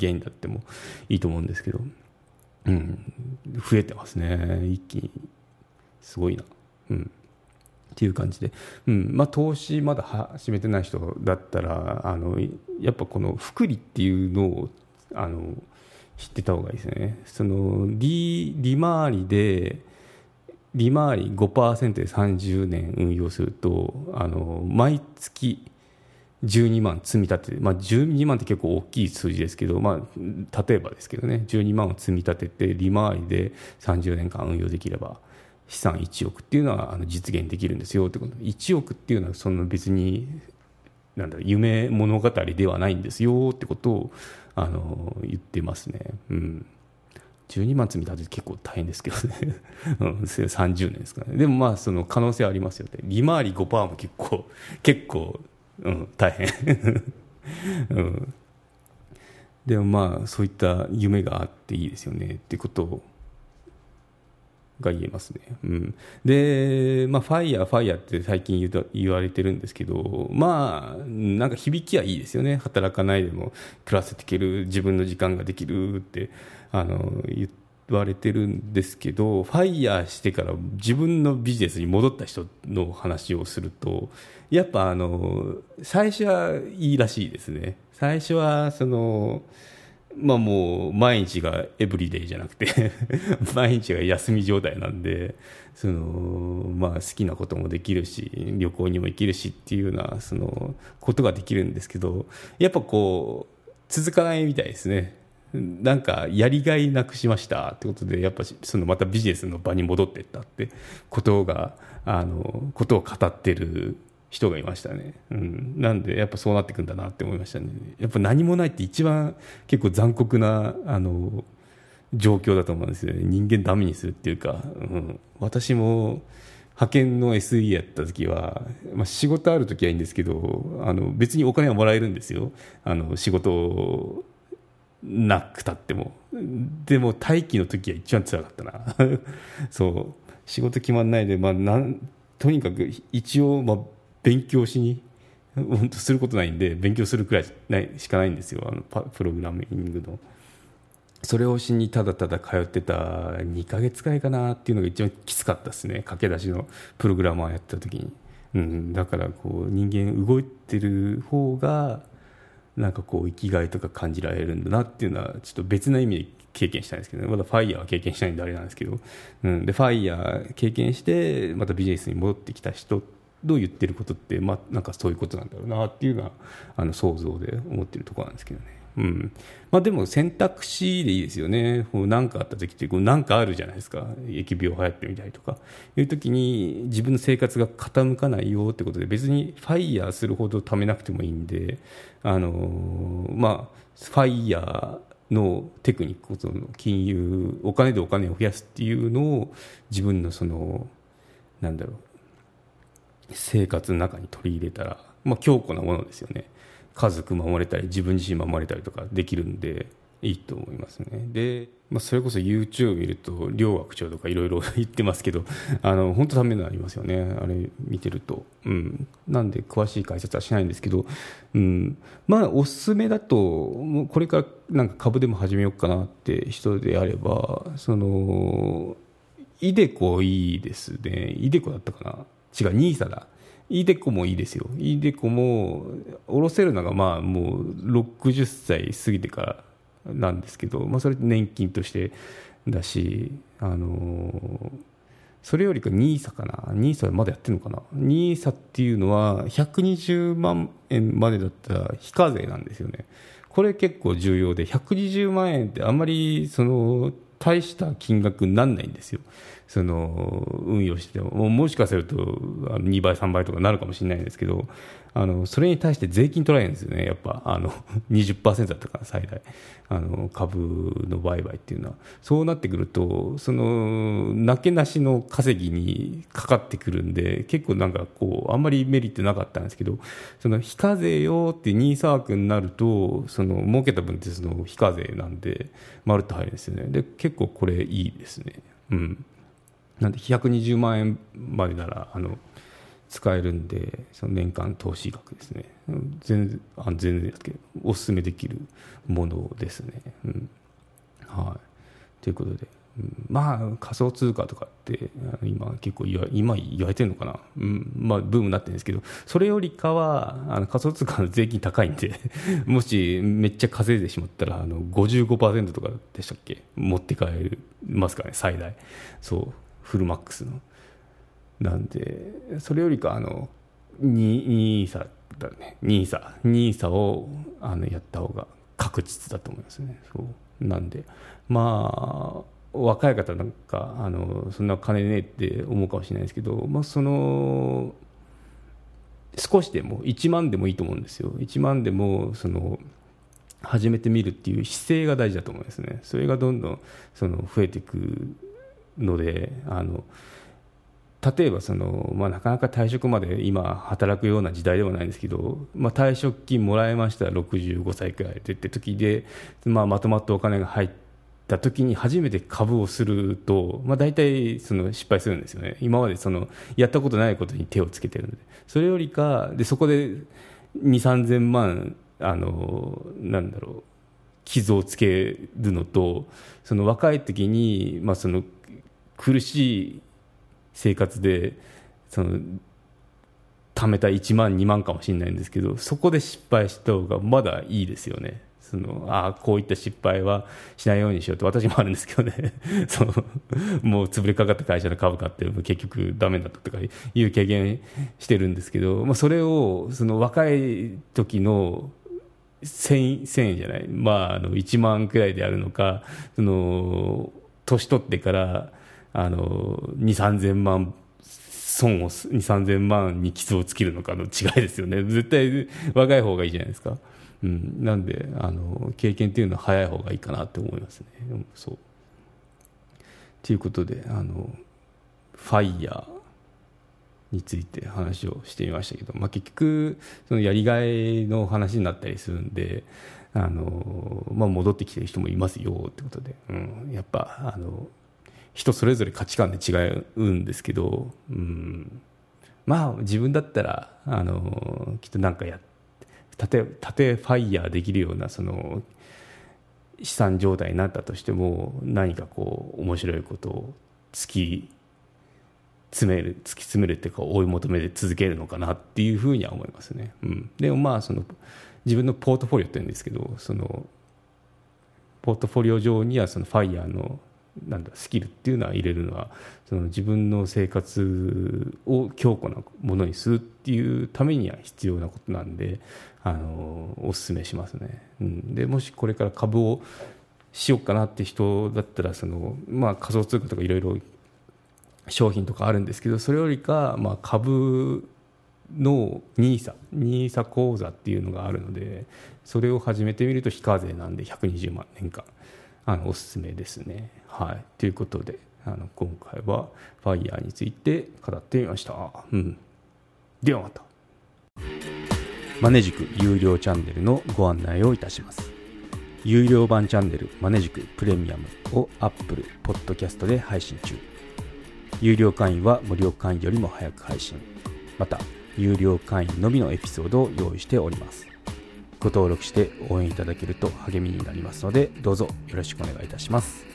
ゲインだってもいいと思うんですけど、うん、増えてますね。一気に。すごいな。うん。っていう感じで、うん。まあ、投資まだ始めてない人だったらあのやっぱこの福利っていうのをあの知ってた方がいいですね。その利利回りで利回り5%で30年運用するとあの毎月12万積み立て。まあ、12万って結構大きい数字ですけど、まあ、例えばですけどね。12万を積み立てて利回りで30年間運用できれば資産1億っていうのはあの実現できるんですよ。ってこと。1億っていうのはその別になんだ夢物語ではないんですよ。ってことをあの言ってますね。うん。12万積み立てて結構大変ですけどね、うん、30年ですかね。でもまあその可能性ありますよね利回り5%も結構結構、うん、大変、うん、でもまあそういった夢があっていいですよねってことが言えますね。うん、で、まあ、ファイヤー、ファイヤーって最近言言われてるんですけど、まあ、なんか響きはいいですよね。働かないでも暮らせていける、自分の時間ができるって、あの、言われてるんですけど、ファイヤーしてから自分のビジネスに戻った人の話をすると、やっぱあの、最初はいいらしいですね。最初は、その、まあもう毎日がエブリデイじゃなくて 毎日が休み状態なんでそのまあ好きなこともできるし旅行にも行けるしっていうようなそのことができるんですけどやっぱこう続かないみたいですねなんかやりがいなくしましたってことでやっぱそのまたビジネスの場に戻っていったってことがあのことを語ってる人がいましたね、うん、なんでやっぱそうなっていくんだなって思いましたね。やっぱ何もないって一番結構残酷なあの状況だと思うんですよね。人間ダメにするっていうか、うん、私も派遣の SE やった時は、まあ、仕事ある時はいいんですけどあの別にお金はもらえるんですよ。あの仕事なくたっても。でも待機の時は一番つらかったな。そう。仕事決まんないで、まあ、なんとにかく一応、まあ、勉強しに本当することないんで勉強するくらいないしかないんですよ。あのプログラミングの。それをしにただただ通ってた2か月くらいかなっていうのが一番きつかったですね。駆け出しのプログラマーやった時に、うん、だからこう人間動いてる方がなんかこう生きがいとか感じられるんだなっていうのはちょっと別な意味で経験したんですけど、ね、まだファイヤーは経験しないんであれなんですけど、うん、でファイヤー経験してまたビジネスに戻ってきた人の言ってることって、まあ、なんかそういうことなんだろうなっていうのはあの想像で思ってるところなんですけどね。うん。まあ、でも選択肢でいいですよね、何かあった時って何かあるじゃないですか、疫病流行ってみたりとか。いう時に自分の生活が傾かないよってことで別にファイヤーするほど貯めなくてもいいんで、あのまあ、ファイヤーのテクニックその金融お金でお金を増やすっていうのを自分のそのなんだろう生活の中に取り入れたら、まあ、強固なものですよね。家族守れたり自分自身守れたりとかできるんでいいと思いますね。で、まあ、それこそ YouTube 見ると両学長とかいろいろ言ってますけどあの本当ためになりますよね。あれ見てると、うん、なんで詳しい解説はしないんですけど、うん、まあおすすめだともうこれからなんか株でも始めようかなって人であればそのイデコいいですね。イデコだったかな。違う NISA だ。イデコもいいですよ。イデコも下ろせるのがまあもう60歳過ぎてからなんですけど、まあ、それ年金としてだしあのそれよりか NISA かな。NISA はまだやってるのかな。NISA っていうのは120万円までだったら非課税なんですよね。これ結構重要で120万円ってあんまりその大した金額にならないんですよ。その運用してももしかすると2倍3倍とかなるかもしれないんですけどあのそれに対して税金取られるんですよね。やっぱあの 20%だったかな最大。あの株の売買っていうのは。そうなってくるとそのなけなしの稼ぎにかかってくるんで結構なんかこうあんまりメリットなかったんですけどその非課税よってニーサークになるとその儲けた分ってその非課税なんでまるっと入るんですよね。で結構これいいですね。うん。なんで120万円までならあの使えるんでその年間投資額ですね。全然あ全然ですけどおすすめできるものですね、うん。はい、ということでまあ仮想通貨とかって今結構今言われてるのかな、うん。まあ、ブームになってるんですけどそれよりかはあの仮想通貨の税金高いんで もしめっちゃ稼いでしまったらあの55%とかでしたっけ？持って帰れますかね最大。そう。フルマックスの。なんでそれよりかあの NISA だね。NISA, をあのやった方が確実だと思いますね。そう。なんでまあ若い方なんかあのそんな金ねえって思うかもしれないですけど、まあ、その少しでも1万でもいいと思うんですよ。1万でもその始めてみるっていう姿勢が大事だと思いますね。それがどんどんその増えていくのであの例えばその、まあ、なかなか退職まで今働くような時代ではないんですけど、まあ、退職金もらいました65歳くらいでって時で、まあ、まとまったお金が入った時に初めて株をすると、まあ、大体その失敗するんですよね。今までそのやったことないことに手をつけてるので。それよりかでそこで2 3 0 0 0万あのなんだろう傷をつけるのとその若い時に、まあ、その苦しい生活でその貯めた1万2万かもしれないんですけどそこで失敗した方がまだいいですよね。そのあこういった失敗はしないようにしようって私もあるんですけどね。そのもう潰れかかった会社の株買って結局ダメだったとかいう経験してるんですけど、まあ、それをその若い時の 1000, 円じゃない、まあ、あの1万くらいであるのかその年取ってからあの2 3 0 0 0万損を2 3 0 0 0万に傷をつけるのかの違いですよね。絶対若い方がいいじゃないですか。うん、なんであの経験っていうのは早い方がいいかなって思いますね。そう。ということであのファイヤー。について話をしてみましたけど、まあ、結局そのやりがいの話になったりするんであの、まあ、戻ってきてる人もいますよってことで、うん、やっぱあの人それぞれ価値観で違うんですけど、うん、まあ自分だったらあのきっと何かやって縦縦ファイヤーできるようなその資産状態になったとしても何かこう面白いことを突き詰める突き詰めるっていうか追い求めて続けるのかなっていうふうには思いますね。うん、でもまあその自分のポートフォリオって言うんですけどそのポートフォリオ上にはそのファイヤーのなんだスキルっていうのは入れるのはその自分の生活を強固なものにするっていうためには必要なことなんであのおすすめしますね、うん、でもしこれから株をしようかなって人だったらその、まあ、仮想通貨とかいろいろ商品とかあるんですけどそれよりか、まあ、株の NISA, NISA 口座っていうのがあるのでそれを始めてみると非課税なんで120万年間あのおすすめですね。はい、ということであの今回は FIRE について語ってみました。うん、ではまた。マネジク有料チャンネルのご案内をいたします。有料版チャンネルマネジクプレミアムを Apple Podcast で配信中。有料会員は無料会員よりも早く配信。また、有料会員のみのエピソードを用意しております。ご登録して応援いただけると励みになりますので、どうぞよろしくお願いいたします。